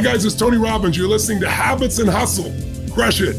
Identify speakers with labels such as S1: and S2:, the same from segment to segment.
S1: Hi, guys, it's Tony Robbins. You're listening to Habits and Hustle. Crush it.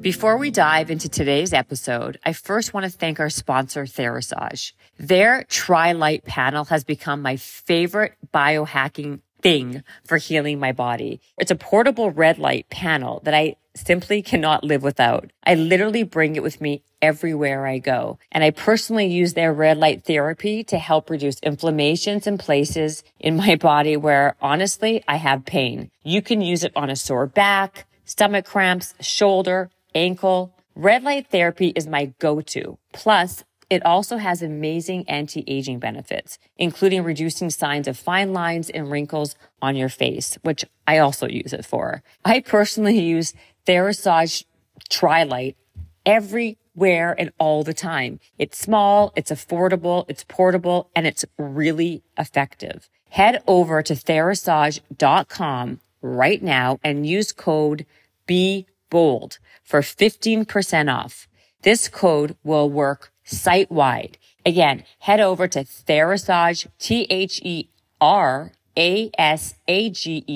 S2: Before we dive into today's episode, I first want to thank our sponsor, Therasage. Their Tri-Light panel has become my favorite biohacking thing for healing my body. It's a portable red light panel that I simply cannot live without. I literally bring it with me everywhere I go. And I personally use their red light therapy to help reduce inflammations in places in my body where honestly I have pain. You can use it on a sore back, stomach cramps, shoulder, ankle. Red light therapy is my go-to. Plus, it also has amazing anti-aging benefits, including reducing signs of fine lines and wrinkles on your face, which I also use it for. I personally use Therasage Tri-Light everywhere and all the time. It's small, it's affordable, it's portable, and it's really effective. Head over to therasage.com right now and use code BE bold for 15% off. This code will work site wide. Again, head over to Therasage, T-H-E-R-A-S-A-G-E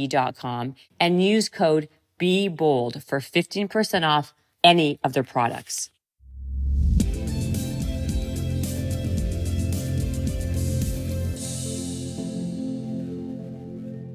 S2: dot com and use code BE bold for 15% off any of their products.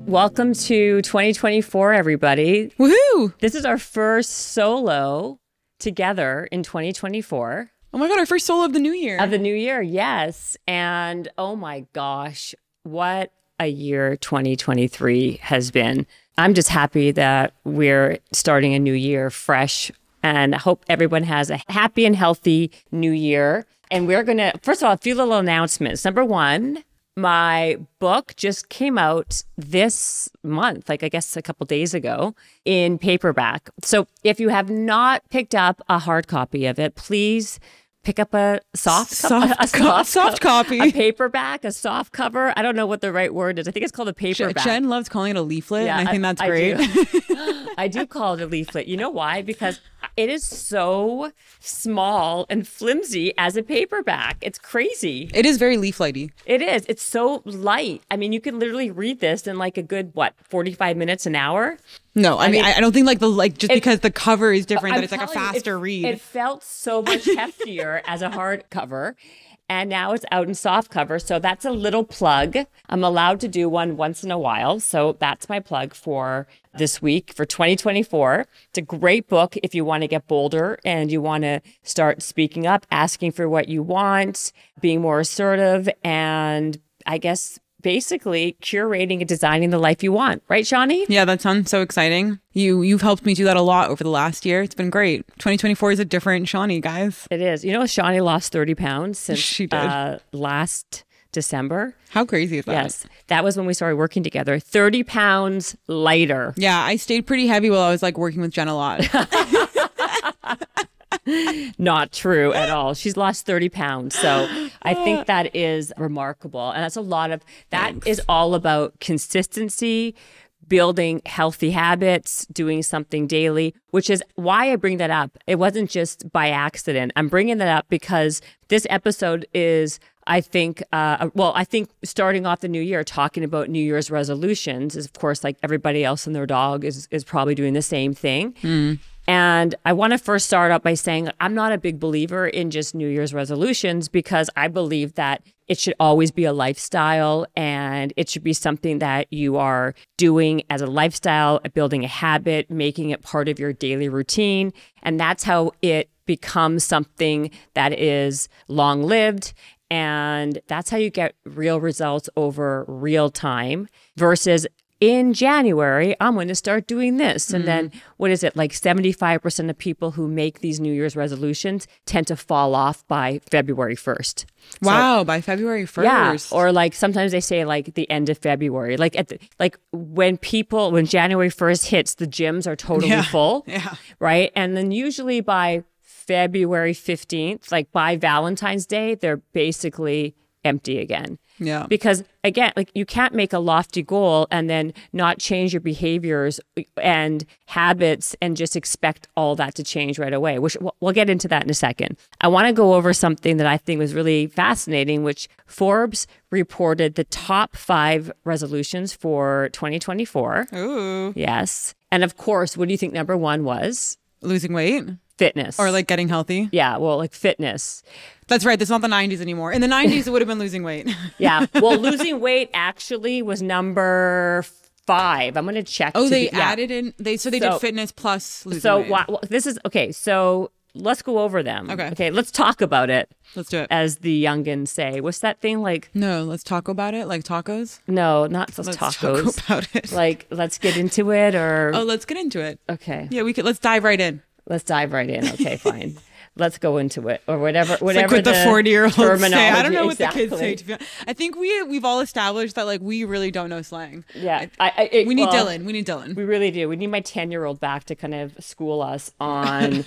S2: Welcome to 2024, everybody.
S3: Woohoo!
S2: This is our first solo together in 2024
S3: Oh my god, our first solo of the new year.
S2: of the new year. Yes. And oh my gosh, what a year 2023 has been. I'm just happy that we're starting a new year fresh and I hope everyone has a happy and healthy new year. And we're going to, first of all, a few little announcements. Number one, my book just came out this month, like I guess a couple days ago, in paperback. So if you have not picked up a hard copy of it, please pick up a soft, co-
S3: Soft
S2: a
S3: co- soft copy.
S2: a paperback, a soft cover. I don't know what the right word is. I think it's called a paperback.
S3: Jen loves calling it a leaflet, and I think that's
S2: I
S3: great.
S2: do. I do call it a leaflet. You know why? Because it is so small and flimsy as a paperback. It's crazy.
S3: it is very leaflety.
S2: It is. It's so light. I mean, you can literally read this in like a good what, forty-five minutes an hour.
S3: No, I, mean,
S2: mean-
S3: I, I don't think like the like just because the cover is different that
S2: I'm
S3: it's like a
S2: telling you,
S3: faster
S2: it,
S3: read.
S2: It felt so much heftier as a hardcover. And now it's out in soft cover. So that's a little plug. I'm allowed to do one once in a while. So that's my plug for this week for 2024. It's a great book if you want to get bolder and you want to start speaking up, asking for what you want, being more assertive, and I guess basically curating and designing the life you want. Right, Shawnee?
S3: yeah, that sounds so exciting. You you've helped me do that a lot over the last year. It's been great. 2024 is a different Shawnee, guys.
S2: It is. You know, Shawnee lost 30 pounds since
S3: She did.
S2: Uh, last December.
S3: How crazy is that?
S2: Yes. That was when we started working together. 30 pounds lighter.
S3: Yeah, I stayed pretty heavy while I was like working with Jen a lot.
S2: Not true at all. She's lost 30 pounds. So I think that is remarkable. And that's a lot of, that is all about consistency, building healthy habits, doing something daily, which is why I bring that up. It wasn't just by accident. I'm bringing that up because this episode is, I think, uh, well, I think starting off the new year, talking about New Year's resolutions is, of course, like everybody else and their dog is, is probably doing the same thing. And I want to first start out by saying I'm not a big believer in just New Year's resolutions because I believe that it should always be a lifestyle and it should be something that you are doing as a lifestyle, building a habit, making it part of your daily routine. And that's how it becomes something that is long lived. And that's how you get real results over real time versus in January, I'm going to start doing this. And then mm-hmm. what is it? Like 75% of people who make these New Year's resolutions tend to fall off by February 1st.
S3: wow, by February 1st.
S2: Yeah. Or like sometimes they say like the end of February. Like at the, like when people when January 1st hits, the gyms are totally
S3: Yeah.
S2: full.
S3: Yeah.
S2: Right? And then usually by February 15th, like by Valentine's Day, they're basically empty again.
S3: Yeah.
S2: Because again, like you can't make a lofty goal and then not change your behaviors uh, and habits and just expect all that to change right away, which we'll- we'll get into that in a second. I want to go over something that I think was really fascinating, which Forbes reported the top five resolutions for 2024.
S3: Ooh.
S2: Yes. And of course, what do you think number one was?
S3: Losing weight
S2: Fitness.
S3: or like getting healthy.
S2: yeah, well, like fitness.
S3: That's right. That's not the 90s anymore. In the 90s, it would have been losing weight.
S2: Yeah. Well, losing weight actually was number five. I'm going to check.
S3: Oh,
S2: to
S3: they
S2: be- yeah.
S3: added in. They so they
S2: So-
S3: did fitness plus losing
S2: So
S3: weight.
S2: wha- this is okay. So let's go over them.
S3: Okay.
S2: Okay. Let's talk about it,
S3: Let's do it.
S2: as the youngins say. What's that thing like?
S3: no, let's talk about it. Like tacos.
S2: No, not let's
S3: Let's
S2: tacos.
S3: talk about it.
S2: like let's get into it, or
S3: oh, let's get into it.
S2: okay,
S3: Yeah, we could. Let's dive right in.
S2: Let's dive right in. Okay, fine. Let's go into it, or whatever. Whatever
S3: like what the forty year olds say. I don't know what the kids say. To be. I think we we've all established that like we really don't know slang.
S2: Yeah, I, I, it-
S3: We need
S2: well,
S3: Dylan. We need Dylan.
S2: We really do. We need my 10 year old back to kind of school us on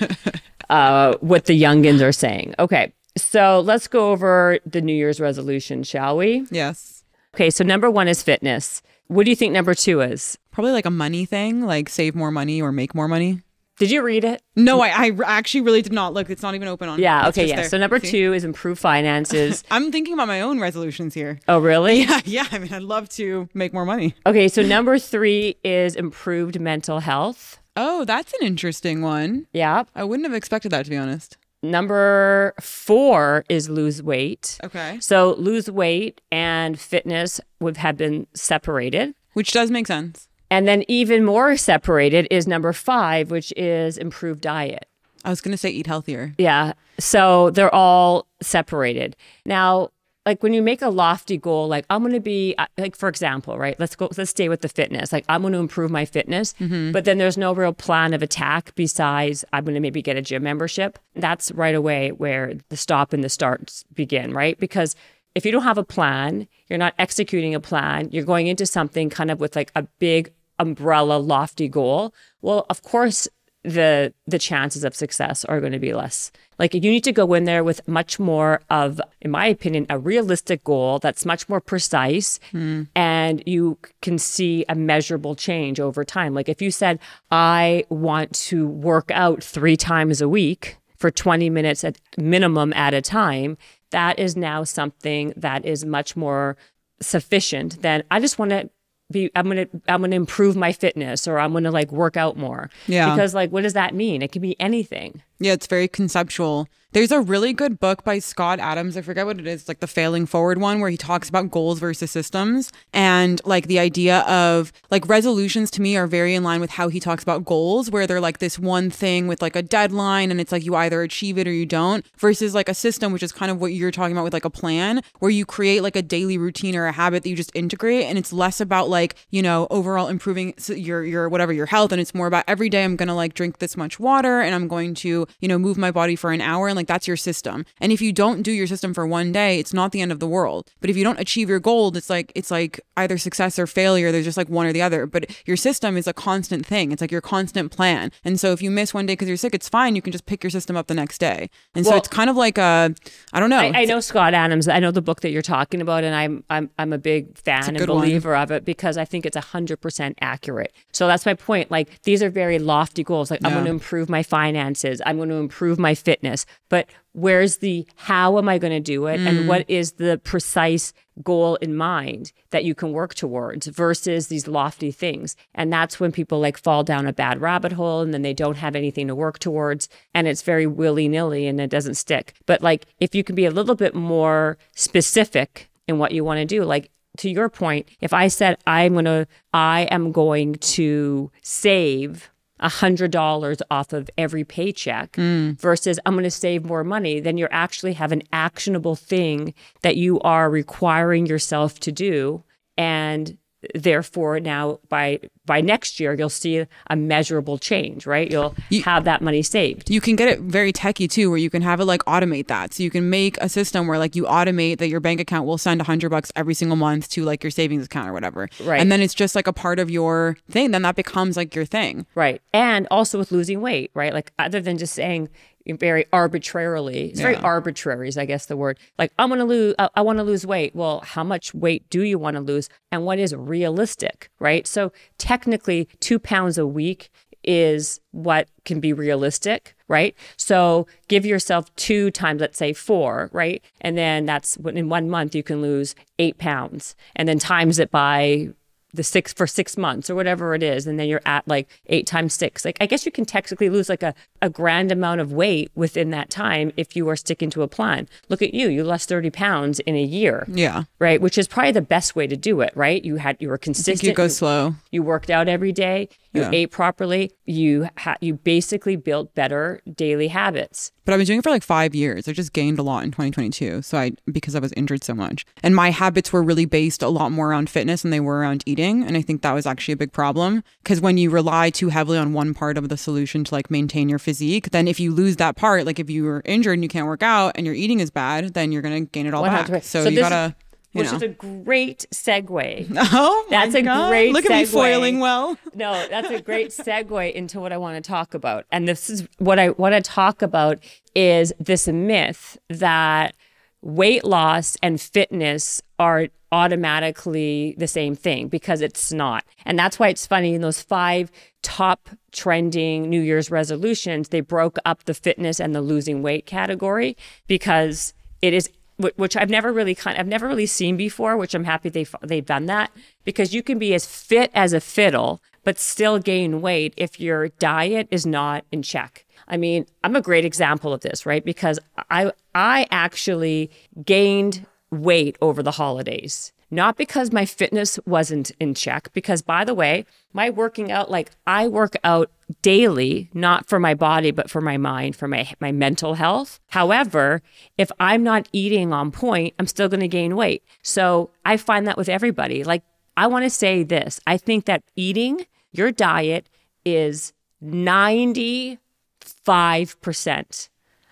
S2: uh, what the youngins are saying. Okay. So let's go over the New Year's resolution, shall we?
S3: yes.
S2: Okay. So number one is fitness. What do you think number two is?
S3: Probably like a money thing, like save more money or make more money.
S2: Did you read it?
S3: No, I, I actually really did not look. It's not even open on.
S2: Yeah. Okay. Yeah.
S3: there.
S2: So number
S3: See?
S2: two is improve finances.
S3: I'm thinking about my own resolutions here.
S2: oh, really?
S3: Yeah, yeah. I mean, I'd love to make more money.
S2: Okay. So number three is improved mental health.
S3: Oh, that's an interesting one.
S2: Yeah.
S3: I wouldn't have expected that to be honest.
S2: Number four is lose weight.
S3: Okay.
S2: So lose weight and fitness would have been separated.
S3: Which does make sense.
S2: And then even more separated is number five, which is improved diet.
S3: I was gonna say eat healthier.
S2: Yeah. So they're all separated. Now, like when you make a lofty goal, like I'm going to be, like for example, right? Let's go, let's stay with the fitness. Like I'm going to improve my fitness, mm-hmm. but then there's no real plan of attack besides I'm going to maybe get a gym membership. That's right away where the stop and the starts begin, right? Because if you don't have a plan, you're not executing a plan, you're going into something kind of with like a big umbrella, lofty goal. Well, of course, the the chances of success are going to be less. Like you need to go in there with much more of, in my opinion, a realistic goal that's much more precise, hmm. and you can see a measurable change over time. Like if you said, "I want to work out three times a week for 20 minutes at minimum at a time," that is now something that is much more sufficient than I just want to be I'm going to I'm going to improve my fitness or I'm going to like work out more.
S3: Yeah.
S2: Because like what does that mean? It can be anything.
S3: Yeah, it's very conceptual. There's a really good book by Scott Adams. I forget what it is, like the Failing Forward one, where he talks about goals versus systems. And like the idea of like resolutions to me are very in line with how he talks about goals, where they're like this one thing with like a deadline and it's like you either achieve it or you don't, versus like a system, which is kind of what you're talking about with like a plan, where you create like a daily routine or a habit that you just integrate. And it's less about like, you know, overall improving your, your whatever, your health. And it's more about every day I'm going to like drink this much water and I'm going to, you know, move my body for an hour. And like that's your system. And if you don't do your system for one day, it's not the end of the world. But if you don't achieve your goal, it's like, it's like either success or failure. There's just like one or the other. But your system is a constant thing. It's like your constant plan. And so if you miss one day because you're sick, it's fine. You can just pick your system up the next day. And so it's kind of like a, I don't know.
S2: I, I know Scott Adams. I know the book that you're talking about, and I'm I'm I'm a big fan and
S3: good one.
S2: believer of it because I think it's hundred percent accurate. So that's my point. Like these are very lofty goals. Like I'm going to improve my finances. I'm going to improve my fitness. But where's the how am I going to do it,
S3: Mm.
S2: and what is the precise goal in mind that you can work towards versus these lofty things. And that's when people like fall down a bad rabbit hole and then they don't have anything to work towards and it's very willy-nilly and it doesn't stick. But like if you can be a little bit more specific in what you want to do, like to your point, if I said I'm going to I am going to save a hundred dollars off of every paycheck mm. versus I'm going to save more money, then you actually have an actionable thing that you are requiring yourself to do, and therefore now by by next year you'll see a measurable change, right? You'll have that money saved.
S3: you can get it very techy too, where you can have it like automate that. So you can make a system where like you automate that your bank account will send a hundred bucks every single month to like your savings account or whatever.
S2: Right.
S3: And then it's just like a part of your thing. Then that becomes like your thing.
S2: Right. And also with losing weight, right? Like other than just saying very arbitrarily. It's very arbitrary, is I guess the word. Like I'm gonna lose, uh, I, I want to lose weight. Well, how much weight do you want to lose, and what is realistic, right? So technically, two pounds a week is what can be realistic, right? So give yourself two times, let's say four, right? And then that's in one month you can lose eight pounds, and then times it by the six for six months or whatever it is, and then you're at like eight times six. Like I guess you can technically lose like a, a grand amount of weight within that time if you are sticking to a plan. Look at you, you lost 30 pounds in a year.
S3: Yeah.
S2: Right, which is probably the best way to do it, right? You had you were consistent.
S3: you go slow.
S2: You worked out every day. You
S3: Yeah.
S2: ate properly. You ha- you basically built better daily habits.
S3: But I've been doing it for like five years. I just gained a lot in 2022. So I, because I was injured so much. And my habits were really based a lot more around fitness than they were around eating. And I think that was actually a big problem. Because when you rely too heavily on one part of the solution to like maintain your physique, then if you lose that part, like if you were injured and you can't work out and your eating is bad, then you're going to gain it all back.
S2: 100%.
S3: So,
S2: So
S3: you gotta, you
S2: Which
S3: know.
S2: is a great segue.
S3: oh,
S2: That's a
S3: God.
S2: great
S3: Look at me foiling well.
S2: no, that's a great segue into what I want to talk about. And this is what I want to talk about is this myth that weight loss and fitness are automatically the same thing because it's not. And that's why it's funny in those five top trending New Year's resolutions, they broke up the fitness and the losing weight category because it is which I've never really kind I've never really seen before, which I'm happy they've they've done that because you can be as fit as a fiddle but still gain weight if your diet is not in check. I mean, I'm a great example of this, right? Because I I actually gained weight over the holidays. Not because my fitness wasn't in check, because by the way, my working out, like I work out daily, not for my body, but for my mind, for my, my mental health. However, if I'm not eating on point, I'm still going to gain weight. So I find that with everybody. Like, I want to say this I think that eating your diet is 95%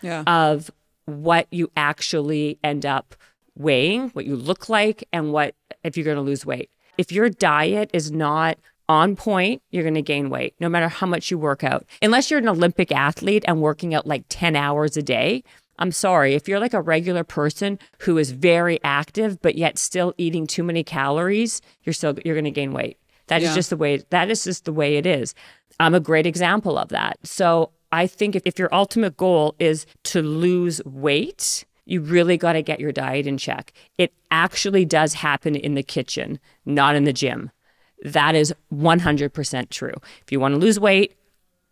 S3: Yeah.
S2: of what you actually end up weighing, what you look like, and what if you're going to lose weight. If your diet is not on point, you're going to gain weight no matter how much you work out. Unless you're an Olympic athlete and working out like 10 hours a day. I'm sorry, if you're like a regular person who is very active but yet still eating too many calories, you're still you're going to gain weight. That is
S3: Yeah.
S2: just the way that is just the way it is. I'm a great example of that. So I think if, if your ultimate goal is to lose weight, you really got to get your diet in check. It actually does happen in the kitchen, not in the gym. That is 100% true. If you want to lose weight,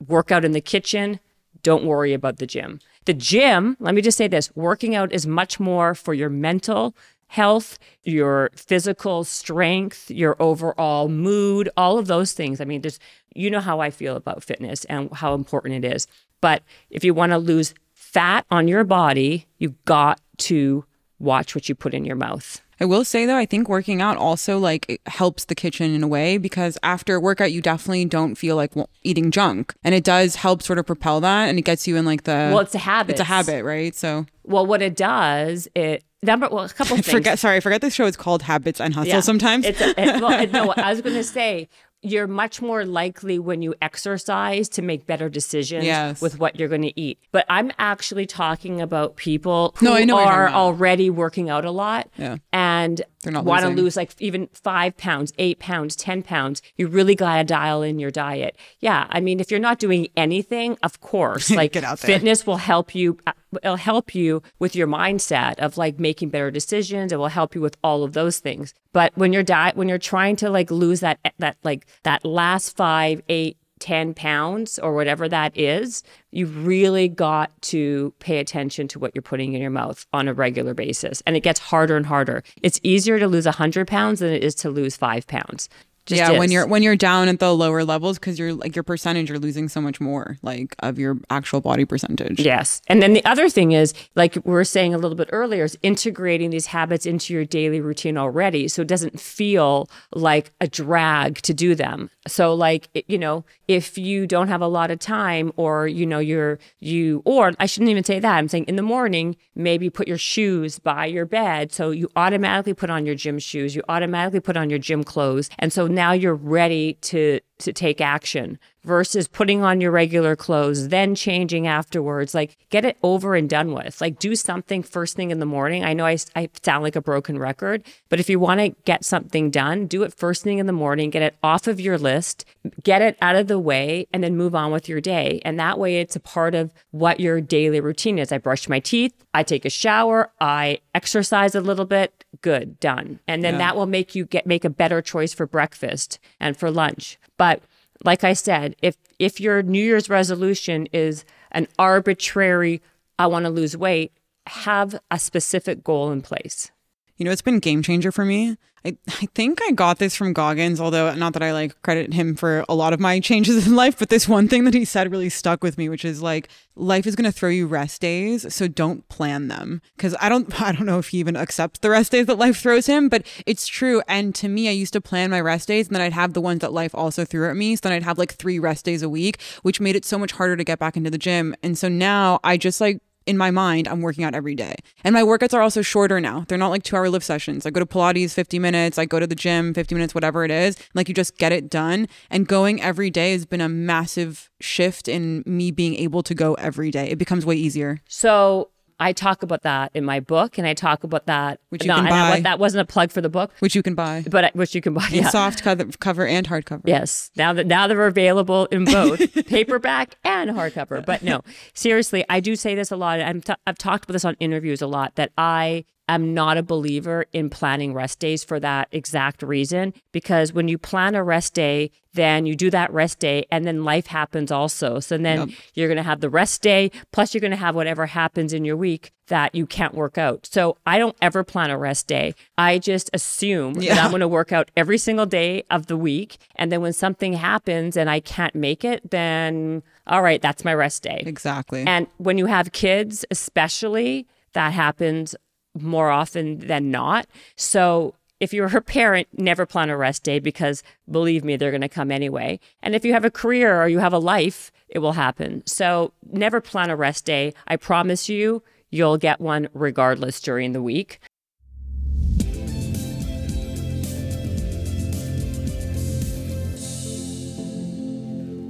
S2: work out in the kitchen. Don't worry about the gym. The gym, let me just say this working out is much more for your mental health, your physical strength, your overall mood, all of those things. I mean, there's, you know how I feel about fitness and how important it is. But if you want to lose fat on your body, you got to watch what you put in your mouth.
S3: I will say though, I think working out also like it helps the kitchen in a way because after a workout, you definitely don't feel like eating junk, and it does help sort of propel that, and it gets you in like the.
S2: Well, it's a habit.
S3: It's a habit, right? So
S2: Well, what it does, it number well, a couple
S3: I
S2: things.
S3: forget. Sorry, I forget this show is called Habits and Hustle.
S2: Yeah.
S3: Sometimes
S2: It's a, it, well, it- no, I was going to say you're much more likely when you exercise to make better decisions
S3: Yes.
S2: with what you're going to eat. But I'm actually talking about people who
S3: No, I know
S2: are already working out a lot
S3: Yeah.
S2: and
S3: They're not
S2: want to lose like even five pounds, eight pounds, 10 pounds. You really got to dial in your diet. Yeah. I mean, if you're not doing anything, of course, like
S3: Get out there.
S2: fitness will help you. uh, It'll help you with your mindset of like making better decisions. It will help you with all of those things. But when you're diet, when you're trying to like lose that that like that last five, eight, 10 pounds or whatever that is, you really got to pay attention to what you're putting in your mouth on a regular basis. And it gets harder and harder. It's easier to lose 100 pounds than it is to lose five pounds. Just
S3: yeah, when
S2: is.
S3: you're when you're down at the lower levels because you're like your percentage, you're losing so much more like of your actual body percentage.
S2: Yes. And then the other thing is, like we were saying a little bit earlier, is integrating these habits into your daily routine already. So it doesn't feel like a drag to do them. So, like, you know, if you don't have a lot of time or, you know, you're, you, or I shouldn't even say that. I'm saying in the morning, maybe put your shoes by your bed. So you automatically put on your gym shoes, you automatically put on your gym clothes. And so now you're ready to to take action versus putting on your regular clothes, then changing afterwards. Like, get it over and done with. Like, do something first thing in the morning. I know I, I sound like a broken record, but if you want to get something done, do it first thing in the morning, get it off of your list, get it out of the way, and then move on with your day. And that way, it's a part of what your daily routine is. I brush my teeth, I take a shower, I exercise a little bit, good, done. And then
S3: Yeah.
S2: that will make you get make a better choice for breakfast and for lunch. But like I said, if if your New Year's resolution is an arbitrary I want to lose weight, have a specific goal in place.
S3: You know, it's been game changer for me. I, I think I got this from Goggins, although not that I like credit him for a lot of my changes in life, but this one thing that he said really stuck with me, which is like life is going to throw you rest days, so don't plan them. Cuz I don't I don't know if he even accepts the rest days that life throws him, but it's true and to me I used to plan my rest days and then I'd have the ones that life also threw at me, so then I'd have like 3 rest days a week, which made it so much harder to get back into the gym. And so now I just like in my mind, I'm working out every day. And my workouts are also shorter now. They're not like two hour lift sessions. I go to Pilates 50 minutes, I go to the gym 50 minutes, whatever it is. Like you just get it done. And going every day has been a massive shift in me being able to go every day. It becomes way easier.
S2: So I talk about that in my book, and I talk about that.
S3: Which you
S2: no,
S3: can buy.
S2: that wasn't a plug for the book,
S3: Which you can buy.
S2: but which you can buy.
S3: In
S2: Yeah.
S3: soft co- cover and hardcover.
S2: Yes, now that now they're available in both paperback and hardcover. But no, seriously, I do say this a lot. I'm t- I've talked about this on interviews a lot that I am not a believer in planning rest days for that exact reason. Because when you plan a rest day, then you do that rest day, and then life happens also. So then you're going to have the rest day, plus you're going to have whatever happens in your week that you can't work out. So I don't ever plan a rest day. I just assume that I'm going to work out every single day of the week. And then when something happens and I can't make it, then all right, that's my rest day.
S3: Exactly.
S2: And when you have kids, especially, that happens more often than not. So if you're a parent, never plan a rest day because believe me, they're going to come anyway. And if you have a career or you have a life, it will happen. So never plan a rest day. I promise you, you'll get one regardless during the week.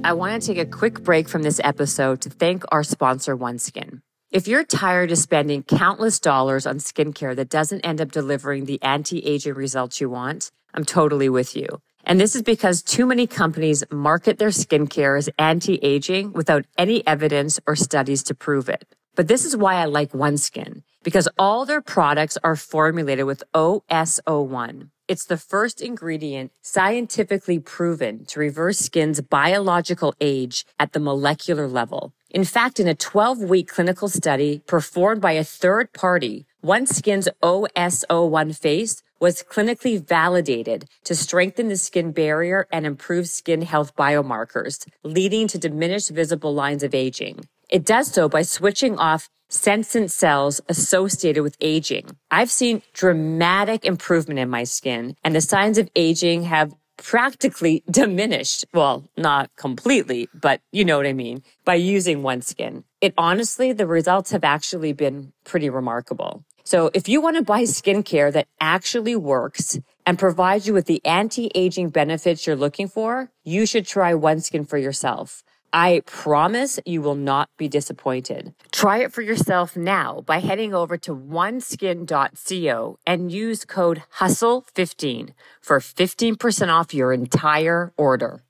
S2: I want to take a quick break from this episode to thank our sponsor, OneSkin. If you're tired of spending countless dollars on skincare that doesn't end up delivering the anti aging results you want, I'm totally with you. And this is because too many companies market their skincare as anti aging without any evidence or studies to prove it. But this is why I like OneSkin, because all their products are formulated with OS-01. It's the first ingredient scientifically proven to reverse skin's biological age at the molecular level. In fact, in a 12 week clinical study performed by a third party, OneSkin's OS-01 face was clinically validated to strengthen the skin barrier and improve skin health biomarkers, leading to diminished visible lines of aging. It does so by switching off senescent cells associated with aging. I've seen dramatic improvement in my skin and the signs of aging have practically diminished. Well, not completely, but you know what I mean, by using OneSkin. It honestly, the results have actually been pretty remarkable. So if you want to buy skincare that actually works and provides you with the anti-aging benefits you're looking for, you should try OneSkin for yourself. I promise you will not be disappointed. Try it for yourself now by heading over to oneskin.co and use code HUSTLE15 for 15% off your entire order.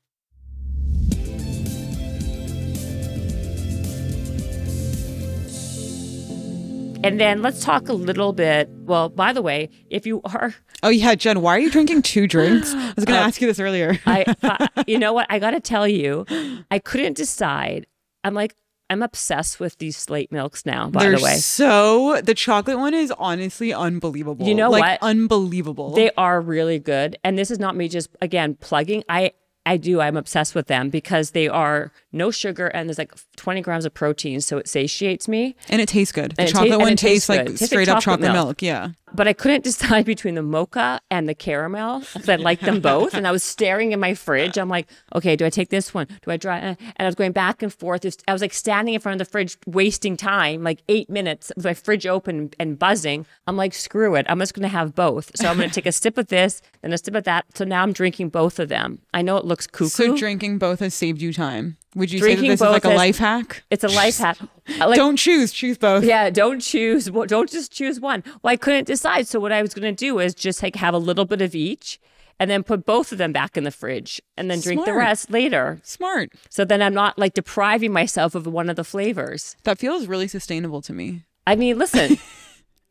S2: And then let's talk a little bit. Well, by the way, if you are
S3: oh yeah, Jen, why are you drinking two drinks? I was going to uh, ask you this earlier.
S2: I, I- you know what? I got to tell you, I couldn't decide. I'm like, I'm obsessed with these slate milks now. By
S3: They're
S2: the way,
S3: so the chocolate one is honestly unbelievable.
S2: You know
S3: like,
S2: what?
S3: Unbelievable.
S2: they are really good. And this is not me just again plugging. I I do. I'm obsessed with them because they are no sugar, and there's like 20 grams of protein, so it satiates me.
S3: And it tastes good. The
S2: And
S3: chocolate one
S2: tastes
S3: tastes like
S2: tastes
S3: straight
S2: like
S3: up
S2: chocolate
S3: chocolate
S2: milk.
S3: milk. Yeah.
S2: But I couldn't decide between the mocha and the caramel because I liked them both. And I was staring in my fridge. I'm like, okay, do I take this one? Do I try? And I was going back and forth. I was like standing in front of the fridge, wasting time, like eight minutes with my fridge open and buzzing. I'm like, screw it. I'm just going to have both. So I'm going to take a sip of this, then a sip of that. So now I'm drinking both of them. I know it looks cuckoo.
S3: So drinking both has saved you time. Would you
S2: Drinking
S3: say that this is like a life hack?
S2: it's a life hack. Like,
S3: Don't choose. Choose both.
S2: Yeah, don't choose. Don't just choose one. Well, I couldn't decide. So what I was going to do is just like have a little bit of each, and then put both of them back in the fridge, and then drink the rest later.
S3: Smart.
S2: So then I'm not like depriving myself of one of the flavors.
S3: That feels really sustainable to me.
S2: I mean, listen.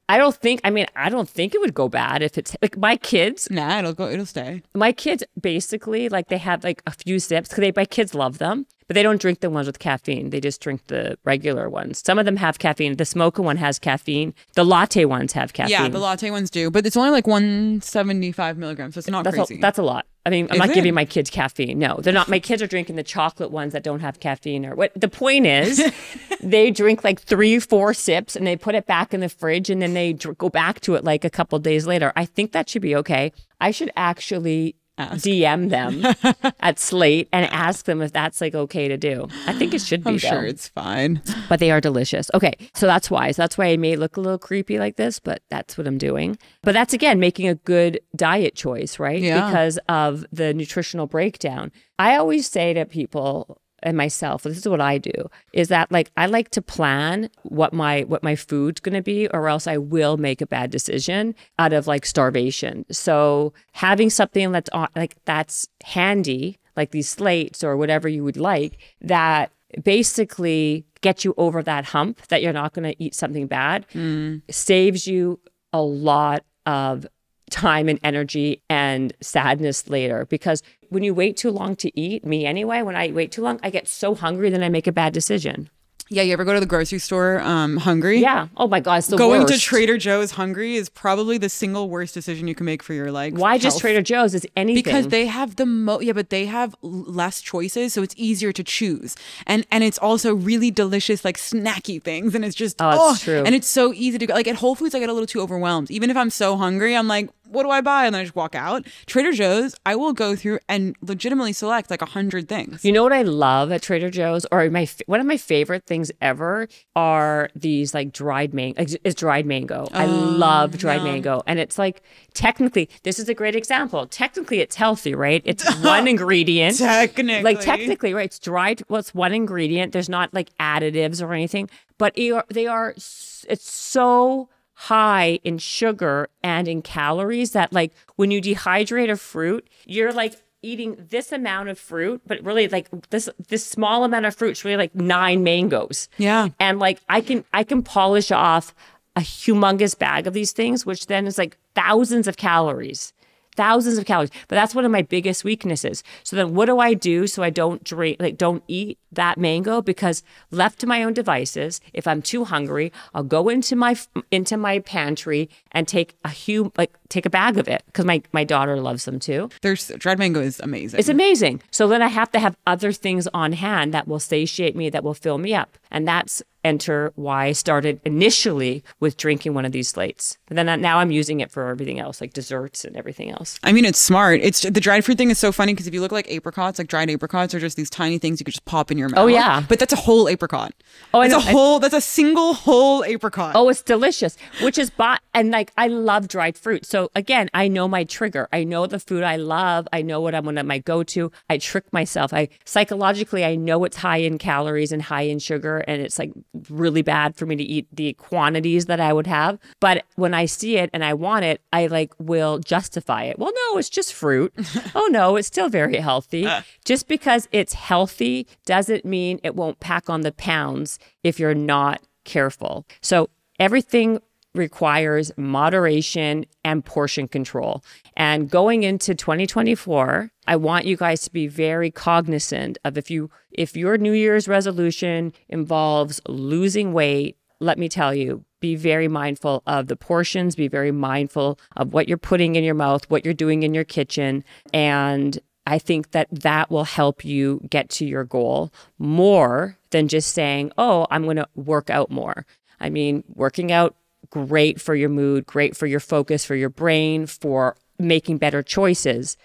S2: I don't think. I mean, I don't think it would go bad if it's like my kids.
S3: Nah, it'll go. It'll stay.
S2: My kids basically like they have like a few sips because they my kids love them, but they don't drink the ones with caffeine. They just drink the regular ones. Some of them have caffeine. The smoker one has caffeine. The latte ones have caffeine.
S3: Yeah, the latte ones do, but it's only like 175 milligrams, so it's not
S2: That's
S3: crazy.
S2: a, that's a lot. I mean, I'm
S3: Is
S2: not
S3: it?
S2: giving my kids caffeine. No, they're not. My kids are drinking the chocolate ones that don't have caffeine. Or what? The point is, they drink like three, four sips, and they put it back in the fridge, and then they dr- go back to it like a couple days later. I think that should be okay. I should actually DM them at Slate and ask them if that's like okay to do. I think it should be.
S3: I'm
S2: though
S3: sure it's fine.
S2: but they are delicious. Okay, so that's why. So that's why I may look a little creepy like this, but that's what I'm doing. But that's again making a good diet choice, right?
S3: Yeah.
S2: Because of the nutritional breakdown. I always say to people and myself, this is what I do, is that like I like to plan what my what my food's gonna be, or else I will make a bad decision out of like starvation. So having something that's on like that's handy, like these slates or whatever you would like, that basically get you over that hump that you're not going to eat something bad hmm. saves you a lot of time and energy and sadness later because when you wait too long to eat me anyway when i wait too long i get so hungry then i make a bad decision
S3: Yeah, you ever go to the grocery store um, hungry?
S2: yeah oh my god it's the
S3: Going to. Trader Joe's hungry is probably the single worst decision you can make for your like.
S2: why just trader joe's is anything
S3: because they have the mo yeah but they have less choices so it's easier to choose and and it's also really delicious like snacky things and it's just
S2: Oh, it's true.
S3: and it's so easy to go like at whole foods i get a little too overwhelmed even if i'm so hungry i'm like what do i buy and then i just walk out trader joe's i will go through and legitimately select like a hundred things
S2: You know what I love at Trader Joe's, or my one of my favorite things ever are these like dried mango. Is dried mango. I oh, love dried mango, and it's like technically, this is a great example. Technically, it's healthy, right? It's one ingredient.
S3: technically
S2: Like technically, right? It's dried. Well, it's one ingredient. There's not like additives or anything, but are- they are. It's so high in sugar and in calories that like when you dehydrate a fruit, you're like eating this amount of fruit, but really like this this small amount of fruit is really like nine mangoes.
S3: Yeah.
S2: And like I can I can polish off a humongous bag of these things, which then is like thousands of calories. Thousands of calories. But that's one of my biggest weaknesses. So then what do I do so I don't drink like don't eat that mango? Because left to my own devices, if I'm too hungry, I'll go into my into my pantry and take a hum like take a bag of it. Because my, my daughter loves them too.
S3: there's dried mango is amazing
S2: It's amazing. So then I have to have other things on hand that will satiate me, that will fill me up. And that's enter why I started initially with drinking one of these slates. And then now I'm using it for everything else, like desserts and everything else.
S3: I mean, it's smart. It's the dried fruit thing is so funny because if you look like apricots, like dried apricots are just these tiny things you could just pop in your oh, mouth.
S2: Oh, yeah.
S3: but that's a whole apricot.
S2: Oh,
S3: it's a whole. That's a single whole apricot.
S2: Oh, it's delicious, which is bought. And like, I love dried fruit. So again, I know my trigger. I know the food I love. I know what I'm going to my go to. I trick myself. I psychologically, I know it's high in calories and high in sugar. And it's like really bad for me to eat the quantities that I would have. But when I see it and I want it, I like will justify it. Well, no, it's just fruit. oh, no, it's still very healthy. Ah. Just because it's healthy doesn't mean it won't pack on the pounds if you're not careful. So everything requires moderation and portion control. And going into 2024, I want you guys to be very cognizant of if you if your New Year's resolution involves losing weight, let me tell you, be very mindful of the portions, be very mindful of what you're putting in your mouth, what you're doing in your kitchen, and I think that that will help you get to your goal more than just saying, oh, I'm going to work out more. I mean, working out, great for your mood, great for your focus, for your brain, for making better choices.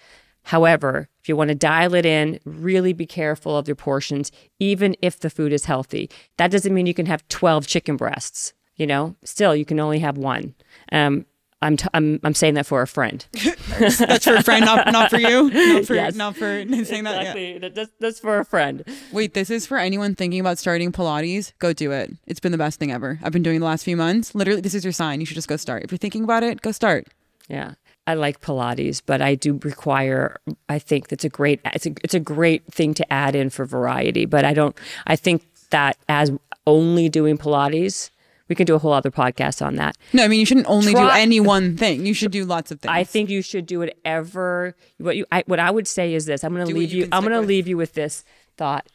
S2: However, if you want to dial it in, really be careful of your portions, even if the food is healthy. That doesn't mean you can have 12 chicken breasts. You know, still, you can only have one. Um, I'm, t- I'm I'm saying that for a friend.
S3: That's for a friend, not, not for you. Not for
S2: Yes.
S3: not for saying that. Yeah.
S2: exactly. That- That's, that's for a friend.
S3: Wait, this is for anyone thinking about starting Pilates. Go do it. It's been the best thing ever. I've been doing the last few months. Literally, this is your sign. You should just go start. If you're thinking about it, go start.
S2: Yeah. I like Pilates, but I do require I think that's a great it's a it's a great thing to add in for variety, but I don't I think that as only doing Pilates, we can do a whole other podcast on that.
S3: No, I mean you shouldn't only do any one thing. You should do lots of things.
S2: I think you should do whatever what you I, what I would say is this. I'm going to leave
S3: you
S2: you, I'm going to leave you with this thought.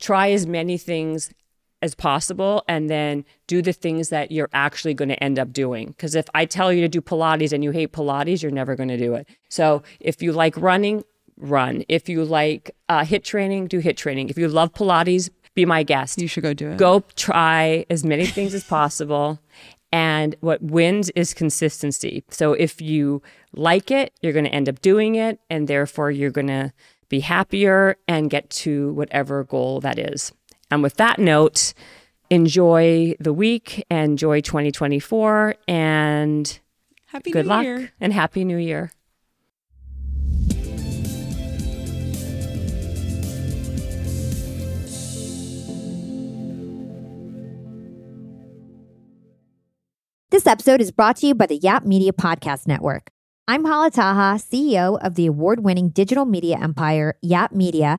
S2: Try as many things as possible and then do the things that you're actually going to end up doing because if I tell you to do pilates and you hate pilates, you're never going to do it. So, if you like running, run. If you like uh, HIIT training, do HIIT training. If you love pilates, be my guest
S3: you should go do it.
S2: go try as many things as possible. And what wins is consistency. So if you like it, you're going to end up doing it. And therefore, you're going to be happier and get to whatever goal that is. And with that note, enjoy the week, enjoy 2024, and
S3: Happy
S2: good
S3: New
S2: luck
S3: Year.
S2: and Happy New Year.
S4: This episode is brought to you by the Yap Media Podcast Network. I'm Hala Taha, CEO of the award winning digital media empire, Yap Media,